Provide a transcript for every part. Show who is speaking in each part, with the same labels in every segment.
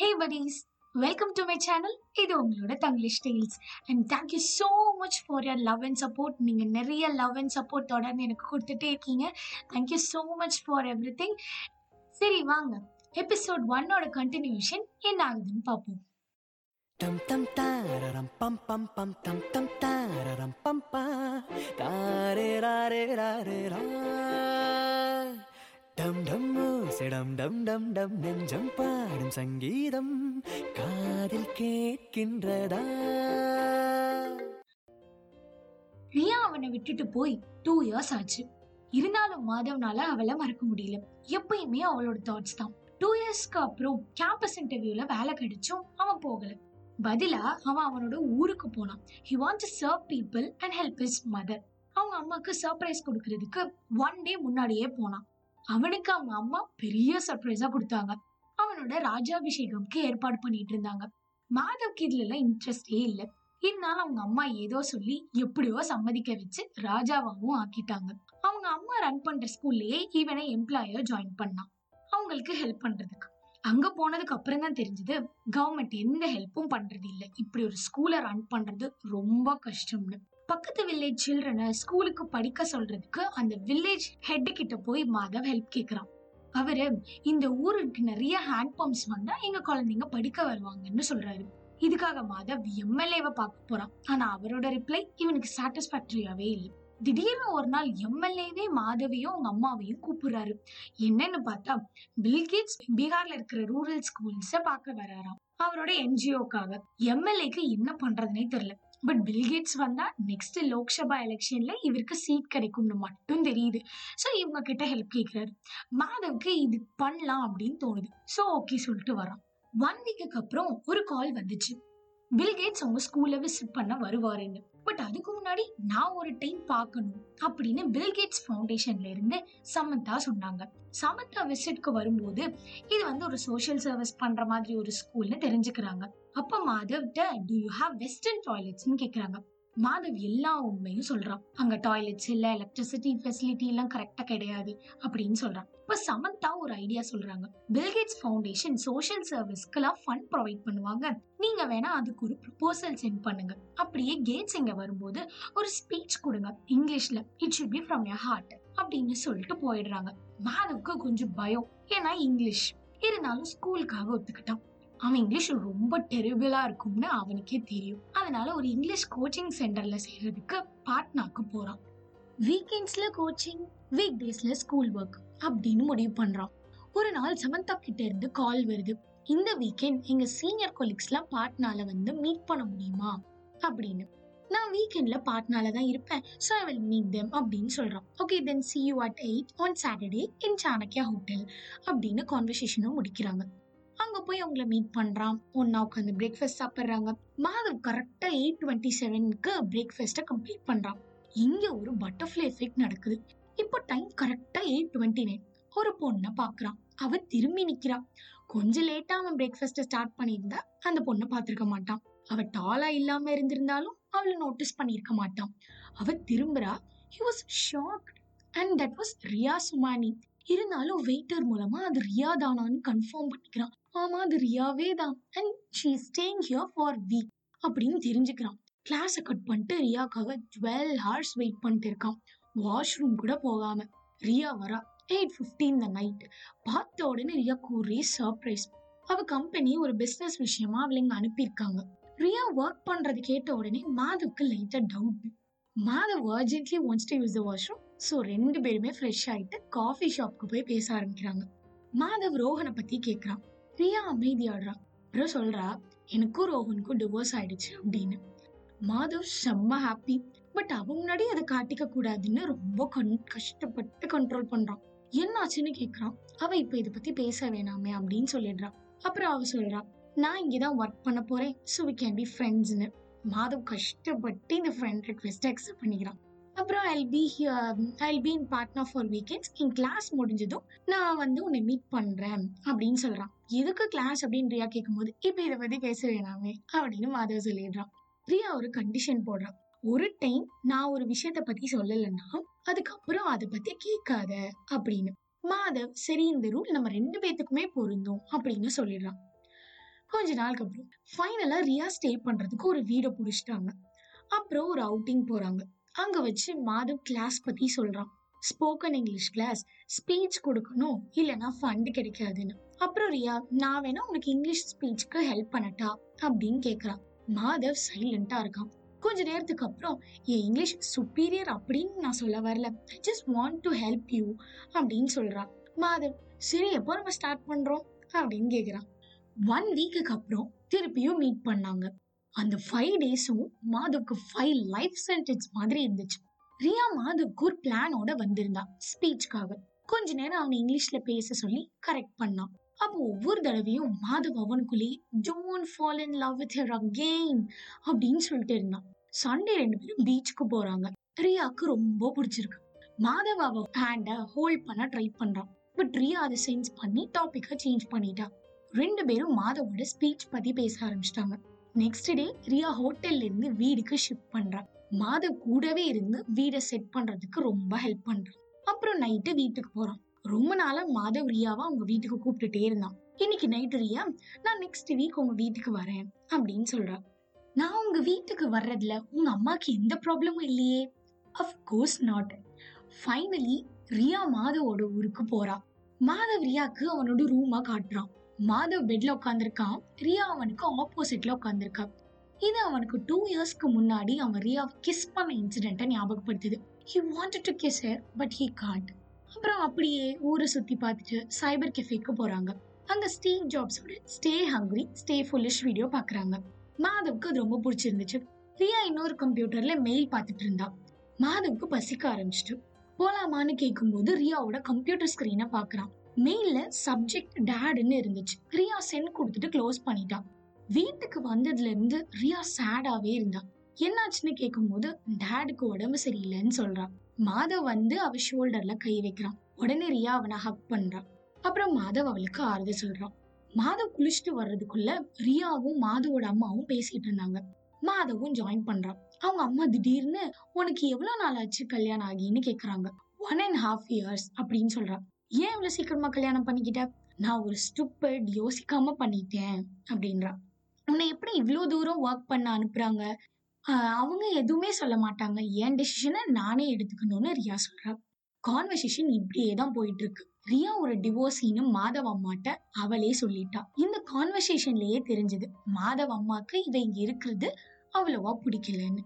Speaker 1: Hey buddies. Welcome to my channel இது உங்களோட Tanglish Tales and thank you so much for your love and support நீங்கள் நிறைய love and support தொடர்ந்து எனக்கு கொடுத்துட்டே இருக்கீங்க. Thank you so much for everything சரி வாங்க. எபிசோட் ஒன்னோட கண்டினியூஷன் என்ன ஆகுதுன்னு பார்ப்போம்.
Speaker 2: Tam tam tararam pam pam pam tam tam tararam pam pa tare rare rare ra டம் டம் செடம் டம் டம் டம் நெஞ்சம் பாடும் சங்கீதம் காதில் கேட்கின்றதா?
Speaker 1: ரியா அவனை விட்டுட்டு போய் டூ இயர்ஸ் ஆச்சு. இருந்தாலும் மாதவனால அவளை மறக்க முடியல. எப்பயுமே அவளோட தாட்ஸ் தான். டூ இயர்ஸ்க்கு அப்புறம் கேம்பஸ் இன்டர்வியூல வேலை கிடைச்சும் அவன் போகல. பதிலா அவன் அவனோட ஊருக்கு போனான். He want to serve people and help his mother அவங்க அம்மாக்கு சர்ப்ரைஸ் கொடுக்கறதுக்கு ஒன் டே முன்னாடியே போனான். அவனுக்கு அவங்க அம்மா பெரிய சர்ப்ரைஸா கொடுத்தாங்க. அவனோட ராஜாபிஷேகம்க்கு ஏற்பாடு பண்ணிட்டு இருந்தாங்க. மாதவ்க்கு இதுல எல்லாம் இன்ட்ரெஸ்டே இல்லை. இருந்தாலும் அவங்க அம்மா ஏதோ சொல்லி எப்படியோ சம்மதிக்க வச்சு ராஜாவாவும் ஆக்கிட்டாங்க. அவங்க அம்மா ரன் பண்ற ஸ்கூல்லயே இவனை எம்ப்ளாயர் ஜாயின் பண்ணான். அவங்களுக்கு ஹெல்ப் பண்றதுக்கு. அங்க போனதுக்கு அப்புறம் தான் தெரிஞ்சது கவர்மெண்ட் எந்த ஹெல்ப்பும் பண்றது இல்லை. இப்படி ஒரு ஸ்கூலை ரன் பண்றது ரொம்ப கஷ்டம்னு. பக்கத்து வில்லேஜ் சில்ட்ரனை ஸ்கூலுக்கு படிக்க சொல்றதுக்கு அந்த வில்லேஜ் ஹெட் கிட்ட போய் மாதவ் ஹெல்ப் கேட்குறான் அவரு இந்த ஊருக்கு நிறைய ஹேண்ட் பம்ப்ஸ் வந்தா எங்க குழந்தைங்க படிக்க வருவாங்கன்னு சொல்றாரு. இதுக்காக மாதவ் எம்எல்ஏவை பார்க்க போறான். ஆனா அவரோட ரிப்ளை இவனுக்கு சாட்டிஸ்பாக்டரியாவே இல்லை. திடீர்னு ஒரு நாள் எம்எல்ஏவே மாதவியும் அவங்க அம்மாவையும் கூப்பிடுறாரு. என்னன்னு பார்த்தா பில்கேட்ஸ் பீகார்ல இருக்கிற ரூரல் ஸ்கூல்ஸ பார்க்க வராராம். அவரோட என்ஜிஓக்காக எம்எல்ஏக்கு என்ன பண்றதுனே தெரியல. பட் பில்கேட்ஸ் வந்தால் நெக்ஸ்ட் லோக்சபா எலெக்ஷனில் இவருக்கு சீட் கிடைக்கும்னு மட்டும் தெரியுது. ஸோ இவங்க கிட்ட ஹெல்ப் கேட்குறாரு மாதவுக்கு இது பண்ணலாம் அப்படின்னு தோணுது. ஸோ ஓகே சொல்லிட்டு வரான். ஒன் வீக்குக்கு அப்புறம் ஒரு கால் வந்துச்சு. பில்கேட்ஸ் அவங்க ஸ்கூல்ல விசிட் பண்ண வருவாருன்னு. பட் அதுக்கு முன்னாடி நான் ஒரு டைம் பார்க்கணும் அப்படின்னு பில்கேட்ஸ் ஃபவுண்டேஷன்ல இருந்து சமந்தா சொன்னாங்க. சமந்தா விசிட்க்கு வரும்போது இது வந்து ஒரு சோஷியல் சர்வீஸ் பண்ற மாதிரி ஒரு ஸ்கூல்னு தெரிஞ்சுக்கிறாங்க. அப்ப மாதவ்ட்ட டு யூ ஹாவ் வெஸ்டர்ன் டாய்லெட்ஸ்னு கேக்குறாங்க. மாதவ் எல்லா உண்மையும் சொல்றான் அங்க டாய்லெட்ஸ் இல்ல எலக்ட்ரிசிட்டி ஃபெசிலிட்டி எல்லாம் கரெக்டா கிடையாது அப்படின்னு சொல்றான் இப்ப சமந்தா ஒரு ஐடியா சொல்றாங்க. பில்கேட்ஸ் ஃபவுண்டேஷன் சோஷியல் சர்வீஸ்க்கெல்லாம் ஃபண்ட் ப்ரொவைட் பண்ணுவாங்க. நீங்க வேணா அதுக்கு ஒரு ப்ரொபோசல் சென்ட் பண்ணுங்க. அப்படியே கேட்ஸ் இங்க வரும்போது ஒரு ஸ்பீச் கொடுங்க இங்கிலீஷ்ல it should be from your heart அப்படின்னு சொல்லிட்டு போயிடுறாங்க. மாதவுக்கு கொஞ்சம் பயம். ஏன்னா இங்கிலீஷ் இருந்தாலும் ஸ்கூலுக்காக ஒத்துக்கிட்டான். அவன் இங்கிலீஷ் ரொம்ப டெரிபிளாக இருக்கும்னு அவனுக்கே தெரியும். அதனால ஒரு இங்கிலீஷ் கோச்சிங் சென்டரில் சேர்றதுக்கு பாட்னாக்கு போகிறான் வீக்கெண்ட்ஸில் கோச்சிங் வீக் டேஸில் ஸ்கூல் ஒர்க் அப்படின்னு முடிவு பண்ணுறான் ஒரு நாள் சமந்தா கிட்ட இருந்து கால் வருது. இந்த வீக்கெண்ட் எங்கள் சீனியர் கொலீக்ஸ்லாம் பாட்னால வந்து மீட் பண்ண முடியுமா? அப்படின்னு. நான் வீக்கெண்டில் பாட்னால தான் இருப்பேன். So I will meet them அப்படின்னு சொல்கிறான் okay then see you at eight on Saturday in Chanakya hotel அப்படின்னு கான்வர்சேஷனும் முடிக்கிறாங்க. அங்க போய் அவங்கள மீட் பண்றான். ஒன்னா உட்காந்து பிரேக்ஃபாஸ்ட் சாப்பிடுறாங்க. மாதவ் கரெக்டா எயிட் டுவெண்ட்டி செவனுக்கு பிரேக்ஃபாஸ்ட கம்ப்ளீட் பண்றான். இங்க ஒரு பட்டர்ஃப்ளை எஃபெக்ட் நடக்குது. இப்போ டைம் கரெக்டா எயிட் டுவெண்ட்டி நைன் ஒரு பொண்ணை பாக்குறான் அவ திரும்பி நிக்கிறா. கொஞ்சம் லேட்டா அவன் பிரேக்ஃபாஸ்ட ஸ்டார்ட் பண்ணியிருந்தா அந்த பொண்ணை பார்த்திருக்க மாட்டான். அவ டாலா இல்லாம இருந்திருந்தாலும் அவளை நோட்டீஸ் பண்ணியிருக்க மாட்டான். அவ திரும்புறா. He was shocked and that was Riya Somani இருந்தாலும் வெயிட்டர் மூலமா அது ரியா தானான்னு கன்ஃபார்ம் பண்ணிக்கிறான். ஆமா அது ரியாவே தான். And she staying here for week அப்படின்னு தெரிஞ்சுக்கிறான். கிளாஸை கட் பண்ணிட்டு ரியாக்காக டுவெல் ஹவர்ஸ் வெயிட் பண்ணிட்டு இருக்கான். வாஷ்ரூம் கூட போகாம. ரியா வரா எயிட் ஃபிஃப்டீன் த நைட் பார்த்த உடனே ரியாக்கு ஒரே சர்ப்ரைஸ் அவ கம்பெனி ஒரு பிஸ்னஸ் விஷயமா அவளை இங்க அனுப்பியிருக்காங்க. ரியா ஒர்க் பண்றது கேட்ட உடனே மாதவுக்கு லைட்டா doubt Madhav urgently wants to use the washroom so ரெண்டு பேருமே ஃப்ரெஷ் ஆகிட்டு காஃபி ஷாப்க்கு போய் பேச ஆரம்பிக்கிறாங்க. மாதவ் ரோஹனை பற்றி கேட்குறான் ரியா அமைதியாடுறான். அப்புறம் சொல்கிறா எனக்கும் ரோஹனுக்கும் டிவோர்ஸ் ஆயிடுச்சு அப்படின்னு. மாதவ் செம்ம ஹாப்பி பட் அவ முன்னாடி அதை காட்டிக்க கூடாதுன்னு ரொம்ப கண் கஷ்டப்பட்டு கண்ட்ரோல் பண்றான். என்னாச்சுன்னு கேக்குறான். அவ இப்ப இதை பத்தி பேச வேணாமே அப்படின்னு சொல்லிடுறான் அப்புறம் அவ சொல்றா நான் இங்கதான் ஒர்க் பண்ண போறேன். ஸோ வி கேன் பி ஃப்ரெண்ட்ஸ்னு மாதவ் கஷ்டப்பட்டு இந்த ஃப்ரெண்ட் ரெக்வெஸ்ட் அக்செப்ட் பண்ணிக்கிறான். அப்புறம் I'll be I'll be in Patna for weekends N class முடிஞ்சதும் நான் வந்து உன்னை மீட் பண்ணுறேன் அப்படின்னு சொல்கிறான் எதுக்கு கிளாஸ் அப்படின்னு ரியா கேட்கும்போது இப்போ இதை பற்றி பேச வேணாமே அப்படின்னு மாதவ் சொல்லிடுறான். ரியா ஒரு கண்டிஷன் போடுறான். ஒரு டைம் நான் ஒரு விஷயத்த பத்தி சொல்லலைன்னா அதுக்கப்புறம் அதை பத்தி கேட்காத அப்படின்னு. மாதவ் சரி இந்த ரூல் நம்ம ரெண்டு பேத்துக்குமே பொருந்தும் அப்படின்னு சொல்லிடுறான். கொஞ்ச நாளுக்கு அப்புறம் ஃபைனலா ரியா ஸ்டே பண்றதுக்கு ஒரு வீடை பிடிச்சிட்டாங்க. அப்புறம் ஒரு அவுட்டிங் போறாங்க. அங்க வச்சு மாதவ் கிளாஸ் பத்தி சொல்றான். ஸ்போக்கன் இங்கிலீஷ் கிளாஸ் ஸ்பீச் கொடுக்கணும் இல்லைன்னா ஃபண்ட் கிடைக்காதுன்னு. அப்புறம் ரியா நான் வேணா உனக்கு இங்கிலீஷ் ஸ்பீச்சுக்கு ஹெல்ப் பண்ணட்டா அப்படின்னு கேக்குறான். மாதவ் சைலண்டா இருக்கான். கொஞ்ச நேரத்துக்கு அப்புறம் என் இங்கிலீஷ் சுப்பீரியர் அப்படின்னு நான் சொல்ல வரல. I just want to help you அப்படின்னு சொல்றான். மாதவ் சரி எப்போ நம்ம ஸ்டார்ட் பண்றோம்? அப்படின்னு கேக்குறான். ஒன் வீக்குக்கு அப்புறம் திருப்பியும் மீட் பண்ணாங்க. அந்த ஃபைவ் டேஸும் மாதவுக்கு ஃபைவ் லைஃப் சென்டென்ஸ் மாதிரி இருந்துச்சு. ரியா மாதவுக்கு ஒரு பிளானோட வந்திருந்தா ஸ்பீச்சுக்காக கொஞ்ச நேரம் அவன் இங்கிலீஷ்ல பேச சொல்லி கரெக்ட் பண்ணான். அப்போ ஒவ்வொரு தடவையும் Madhav அவனுக்குள்ளேயே don't fall in love with her again அப்படின்னு சொல்லிட்டு இருந்தான். சண்டே ரெண்டு பேரும் பீச்சுக்கு போறாங்க. ரியாக்கு ரொம்ப பிடிச்சிருக்கு. மாதவ் அவ ஹேண்டை ஹோல்ட் பண்ண ட்ரை பண்றான். பட் ரியா அதை சென்ஸ் பண்ணி டாபிக்கை சேஞ்ச் பண்ணிட்டா. ரெண்டு பேரும் மாதவோட ஸ்பீச் பத்தி பேச ஆரம்பிச்சிட்டாங்க. நெக்ஸ்ட் டே ரியா ஹோட்டல்ல இருந்து வீடுக்கு ஷிஃப்ட் பண்ணுறான் மாதவ் கூடவே இருந்து வீடை செட் பண்றதுக்கு ரொம்ப ஹெல்ப் பண்றான் அப்புறம் நைட்டு வீட்டுக்கு போறான். ரொம்ப நாளா மாதவ் ரியாவை அவங்க வீட்டுக்கு கூப்பிட்டுட்டே இருந்தான். இன்னைக்கு நைட்டு ரியா நான் நெக்ஸ்ட் வீக் உங்க வீட்டுக்கு வரேன் அப்படின்னு சொல்றா. நான் உங்க வீட்டுக்கு வர்றதுல உங்க அம்மாக்கு எந்த ப்ராப்ளமும் இல்லையே. Of course not finally Riya மாதவோட ஊருக்கு போறா. மாதவ் ரியாக்கு அவனோட ரூமா காட்டுறான். மாதவ் பெட்ல உட்காந்துருக்கான் ரியா அவனுக்கு ஆப்போசிட்ல உட்காந்துருக்கா இது அவனுக்கு டூ இயர்ஸ்க்கு முன்னாடி அவன் ரியாவை கிஸ் பண்ண இன்சிடென்ட்டை ஞாபகப்படுத்துது. He wanted to kiss her but he got அப்புறம் அப்படியே ஊரை சுத்தி பார்த்துட்டு சைபர் கெஃபேக்கு போறாங்க. அங்க Steve ஜாப்ஸோட stay hungry stay foolish video பாக்குறாங்க. மாதவுக்கு அது ரொம்ப பிடிச்சிருந்துச்சு. ரியா இன்னொரு கம்ப்யூட்டர்ல மெயில் பார்த்துட்டு இருந்தா. மாதவுக்கு பசிக்க ஆரம்பிச்சிட்டு போலாமான்னு கேட்கும்போது ரியாவோட கம்ப்யூட்டர் ஸ்கிரீனை பார்க்குறான் மெயில்ல சப்ஜெக்ட் டேடுன்னு இருந்துச்சு. ரியா சென்ட் கொடுத்துட்டு க்ளோஸ் பண்ணிட்டான் வீட்டுக்கு வந்ததுல இருந்து ரியா சேடாவே இருந்தா. என்னாச்சுன்னு கேட்கும்போது டேடுக்கு உடம்பு சரியில்லைன்னு சொல்றான் மாதவ் வந்து அவ ஷோல்டர்ல கை வைக்கிறான் உடனே ரியா அவனை ஹக் பண்றான் அப்புறம் மாதவ் அவளுக்கு ஆறுதல் சொல்றான் மாதவ் குளிச்சுட்டு வர்றதுக்குள்ள ரியாவும் மாதவோட அம்மாவும் பேசிட்டு இருந்தாங்க. மாதவும் ஜாயின் பண்றான் அவங்க அம்மா திடீர்னு உனக்கு எவ்வளவு நாள் ஆச்சு கல்யாணம் ஆகின்னு கேக்குறாங்க. ஒன் அண்ட் ஹாஃப் இயர்ஸ் அப்படின்னு சொல்றான் ஏன் இவ்வளோ சீக்கிரமா கல்யாணம் பண்ணிக்கிட்ட? நான் ஒரு ஸ்டூப்பட் யோசிக்காம பண்ணிட்டேன் அப்படின்றா. உன்னை எப்படி இவ்வளோ தூரம் ஒர்க் பண்ண அனுப்புறாங்க? அவங்க எதுவுமே சொல்ல மாட்டாங்க. என் டெசிஷனை நானே எடுத்துக்கணும்னு ரியா சொல்றா. கான்வர்சேஷன் இப்படியே தான் போயிட்டு இருக்கு ரியா ஒரு டிவோர்ஸின்னு மாதவ் அம்மாட்ட அவளே சொல்லிட்டா. இந்த கான்வர்சேஷன்லயே தெரிஞ்சது மாதவ் அம்மாக்கு இவ இங்க இருக்கிறது அவ்வளவா பிடிக்கலன்னு.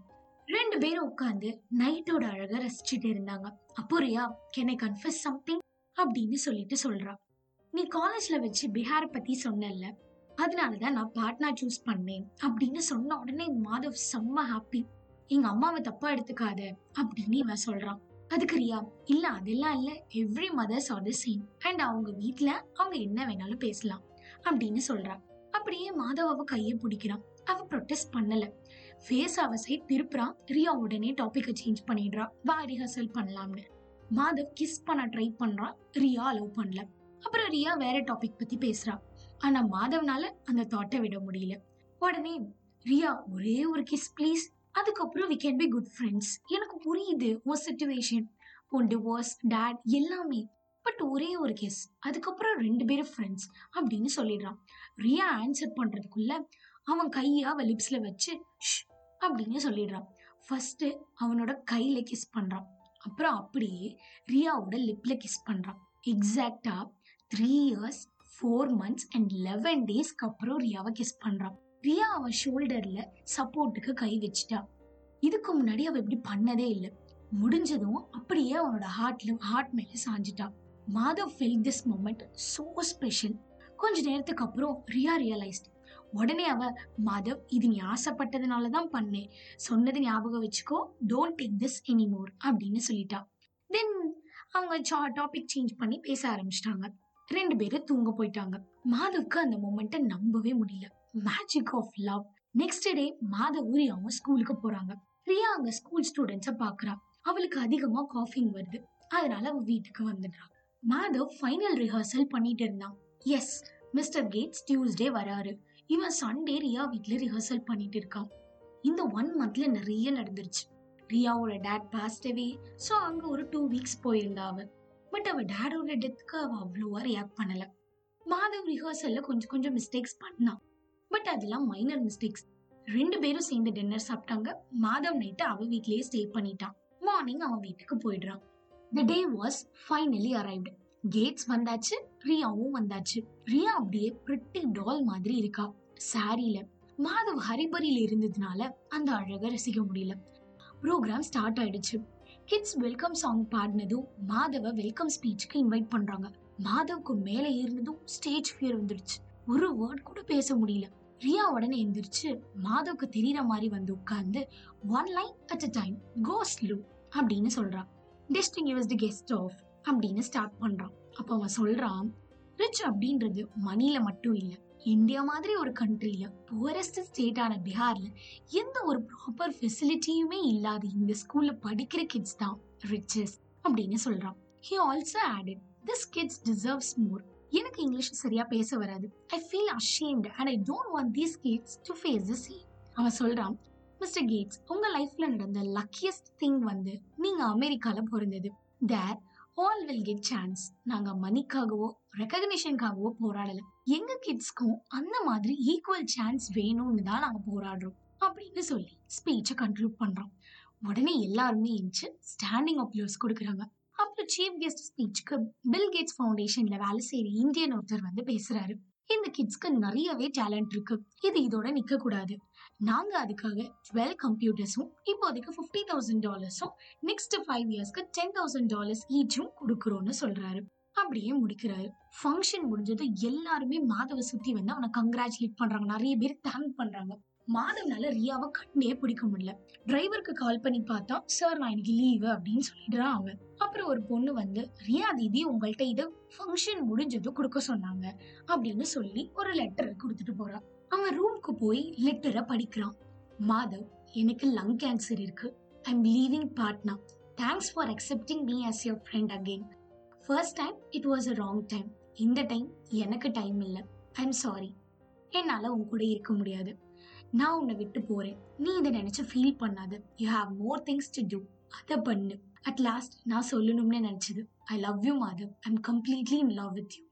Speaker 1: ரெண்டு பேரும் உட்காந்து நைட்டோட அழக ரசிச்சுட்டு இருந்தாங்க. அப்போ Riya can I confess something அப்படின்னு சொல்லிட்டு சொல்றா. நீ காலேஜ்ல வச்சு பிஹார் பத்தி சொன்னல அதனாலதான் நான் பாட்னா சூஸ் பண்ணேன் அப்படின்னு சொன்ன உடனே மாதவ் செம்ம ஹாப்பி எங்க அம்மாவை தப்பா எடுத்துக்காத அப்படின்னு இவன் சொல்றான். அதுக்கு ரியா இல்ல அதெல்லாம் இல்ல. Every mothers are the same and அவங்க வீட்டுல அவங்க என்ன வேணாலும் பேசலாம் அப்படின்னு சொல்றா. அப்படியே மாதவ் அவ கையை பிடிக்கிறான். அவ ப்ரொட்டஸ்ட் பண்ணல. ஃபேஸ் அவ சைட் திருப்புறான் ரியா உடனே டாபிக்கை சேஞ்ச் பண்ணிடுறா. வா ரிஹர்சல் பண்ணலாம்னு. மாதவ் கிஸ் பண்ண ட்ரை பண்ணுறான் ரியா அலோவ் பண்ணல. அப்புறம் ரியா வேற டாபிக் பத்தி பேசுறா. ஆனா மாதவ்னால அந்த தாட்டை விட முடியல. உடனே ரியா ஒரே ஒரு கிஸ் ப்ளீஸ் அதுக்கப்புறம் we can be good friends எனக்கு புரியுது உன் சுச்சுவேஷன் உன் டிவோர்ஸ் டேட் எல்லாமே. பட் ஒரே ஒரு கிஸ் அதுக்கப்புறம் ரெண்டு பேரும் ஃப்ரெண்ட்ஸ் அப்படின்னு சொல்லிடுறான். ரியா ஆன்சர் பண்ணுறதுக்குள்ள அவன் கையை அவள் லிப்ஸில் வச்சு ஷ் அப்படின்னு சொல்லிடுறான். ஃபர்ஸ்ட் அவனோட கையில கிஸ் பண்ணுறான் அப்புறம் அப்படியே ரியாவோட லிப்ல கிஸ் பண்ணுறான் எக்ஸாக்டாக three years four months and eleven டேஸ்க்கு அப்புறம் ரியாவை கிஸ் பண்ணுறான் ரியா அவன் ஷோல்டரில் சப்போர்ட்டுக்கு கை வச்சுட்டா. இதுக்கு முன்னாடி அவள் இப்படி பண்ணதே இல்லை. முடிஞ்சதும் அப்படியே அவனோட ஹார்ட்ல ஹார்ட் மேல சாஞ்சிட்டான் Madhav felt this moment so special கொஞ்ச நேரத்துக்கு அப்புறம் ரியா ரியலைஸ்ட் உடனே அவ மாதவ் இது நீ ஆசைப்பட்டதுனால தான் பண்ணேன். சொன்னது ஞாபகம் வச்சுக்கோ. டோன்ட் டேக் திஸ் எனிமோர் அப்படின்னு சொல்லிட்டா. தென் அவங்க டாபிக் சேஞ்ச் பண்ணி பேச ஆரம்பிச்சிட்டாங்க. ரெண்டு பேரும் தூங்க போயிட்டாங்க. மாதவுக்கு அந்த மொமெண்ட்டை நம்பவே முடியல. Magic of love next day Madhav அவங்க ஸ்கூலுக்கு போறாங்க. ரியா அங்க ஸ்கூல் ஸ்டூடெண்ட்ஸை பாக்குறா. அவளுக்கு அதிகமா காஃபிங் வருது. அதனால அவ வீட்டுக்கு வந்துடுறான் மாதவ் ஃபைனல் ரிஹர்சல் பண்ணிட்டு இருந்தான். எஸ் மிஸ்டர் கேட்ஸ் டியூஸ்டே வராரு. இவன் சண்டே ரியா வீட்டில் ரிஹர்சல் பண்ணிட்டு இருக்கான். இந்த ஒன் மந்த்ல நிறைய நடந்துருச்சு. ரியாவோட டேட் பாஸ்ட் அவே ஸோ அங்கே ஒரு டூ வீக்ஸ் போயிருந்தா அவ. பட் அவள் டேடோட டெத்துக்கு அவள் அவ்வளோவா ரியாக்ட் பண்ணல. மாதவ் ரிஹர்சலில் கொஞ்சம் கொஞ்சம் மிஸ்டேக்ஸ் பண்ணான் பட் அதெல்லாம் மைனர் மிஸ்டேக்ஸ் ரெண்டு பேரும் சேர்ந்து டின்னர் சாப்பிட்டாங்க. மாதவ் நைட்டு அவள் வீட்லேயே ஸ்டே பண்ணிட்டான். மார்னிங் அவன் வீட்டுக்கு போயிடுறான். The day was finally arrived Gates வந்தாச்சு ரியாவும் வந்தாச்சு. ரியா அப்படியே பிரிட்டி டால் மாதிரி இருக்கா. சாரியில. மாதவ் ஹரிபரியில இருந்ததுனால அந்த அழகை ரசிக்க முடியல. ப்ரோக்ராம் ஸ்டார்ட் ஆயிடுச்சு. கிட்ஸ் வெல்கம் சாங் பாடினதும் மாதவ வெல்கம் ஸ்பீச்சுக்கு இன்வைட் பண்றாங்க. மாதவுக்கு மேலே ஏறினதும் ஸ்டேஜ் ஃபியர் வந்துடுச்சு ஒரு வேர்ட் கூட பேச முடியல. ரியா உடனே எந்திரிச்சு மாதவுக்கு தெரியற மாதிரி வந்து உட்கார்ந்து one line at a time go slow அப்படின்னு சொல்றான் டிஸ்டிங்யூஸ்டு கெஸ்ட் ஆஃப் அப்படின்னு ஸ்டார்ட் பண்றான். அப்போ அவன் சொல்றான் ரிச் அப்படின்றது மணில மட்டும் இல்ல. இந்தியா மாதிரி ஒரு கண்ட்ரியில புவரஸ்ட் ஸ்டேட்டான பீகார்ல எந்த ஒரு ப்ராப்பர் ஃபெசிலிட்டியுமே இல்லாத இந்த ஸ்கூல்ல படிக்கிற கிட்ஸ் தான் ரிச்சஸ் அப்படின்னு சொல்றான். He also added this kids deserves more எனக்கு இங்கிலீஷ் சரியா பேச வராது. I feel ashamed and I don't want these kids to face the same அவன் சொல்றான் மிஸ்டர் கேட்ஸ் உங்க லைஃப்ல நடந்த லக்கியஸ்ட் திங் வந்து நீங்க அமெரிக்கால பிறந்தது. There all will get chance நாங்க மணிக்காகவோ ரெக்கக்னிஷனுக்காகவோ போராடல. எங்க கிட்ஸ்க்கும் அந்த மாதிரி ஈக்குவல் சான்ஸ் வேணும்னு தான் நாங்க போராடுறோம். அப்படின்னு சொல்லி ஸ்பீச்சை கன்க்ளூட் பண்றோம். உடனே எல்லாருமே எந்திச்சு ஸ்டாண்டிங் அப்ளோஸ் கொடுக்குறாங்க. அப்புறம் சீஃப் கெஸ்ட் ஸ்பீச்சுக்கு பில் கேட்ஸ் ஃபவுண்டேஷன்ல வேலை செய்யற இந்தியன் ஒருத்தர் வந்து பேசுறாரு. இந்த கிட்ஸ்க்கு நிறையவே டேலண்ட் இருக்கு. இது இதோட நிக்க கூடாது நாங்க அதுக்காக டுவெல் கம்ப்யூட்டர்ஸும் இப்போதைக்கு ஃபிஃப்டி தௌசண்ட் டாலர்ஸும் நெக்ஸ்ட் ஃபைவ் இயர்ஸ்க்கு டென் தௌசண்ட் டாலர்ஸ் ஈச்சும் கொடுக்குறோம்னு சொல்றாரு. அப்படியே முடிக்கிறாரு. ஃபங்க்ஷன் முடிஞ்சது எல்லாருமே மாதவை சுத்தி வந்து அவனை கங்க்ராச்சுலேட் பண்றாங்க. நிறைய பேர் தேங்க் பண்றாங்க. மாதவனால ரியாவை கண்டே பிடிக்க முடியல. டிரைவருக்கு கால் பண்ணி பார்த்தா சார் நான் இன்னைக்கு லீவு அப்படின்னு சொல்லிடுறான் அவன். அப்புறம் ஒரு பொண்ணு வந்து ரியா தீதி உங்கள்கிட்ட இது ஃபங்க்ஷன் முடிஞ்சதும் கொடுக்க சொன்னாங்க அப்படின்னு சொல்லி ஒரு லெட்டர் கொடுத்துட்டு போறான் அவன் ரூம்க்கு போய் லெட்டரை படிக்கிறான். மாதவ் எனக்கு லங் கேன்சர் இருக்கு. I am leaving Patna thanks for accepting me as your friend again first time it was a wrong time இந்த டைம் எனக்கு டைம் இல்லை. ஐ எம் சாரி என்னால் உன் கூட இருக்க முடியாது. நான் உன்னை விட்டு போகிறேன் நீ இதை நினச்சி ஃபீல் பண்ணாத. You have more things to do அதை பண்ணு. அட் லாஸ்ட் நான் சொல்லணும்னு நினச்சிது. I love you Madhav. I am completely in love with you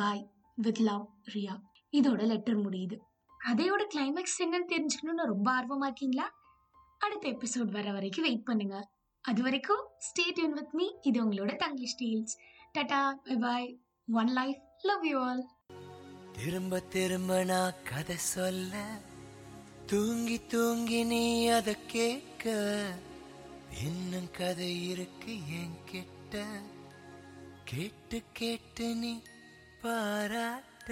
Speaker 1: bye with love Riya இதோட லெட்டர் முடியுது. அதையோட கிளைமேக்ஸ் என்னன்னு தெரிஞ்சுக்கணும்னு ரொம்ப ஆர்வமா இருக்கீங்களா? அடுத்த எபிசோட் வர வரைக்கும் வெயிட் பண்ணுங்க. அது வரைக்கும் ஸ்டே டியூன் வித் மீ இது உங்களோட Tanglish Tales. Tata bye bye one life love you all
Speaker 2: திரும்ப திரும்ப நான் கதை சொல்ல தூங்கி தூங்கி நீ அதை கேட்க இன்னும் கதை இருக்கு என் கிட்ட கேட்டு கேட்டு நீ பாராட்ட.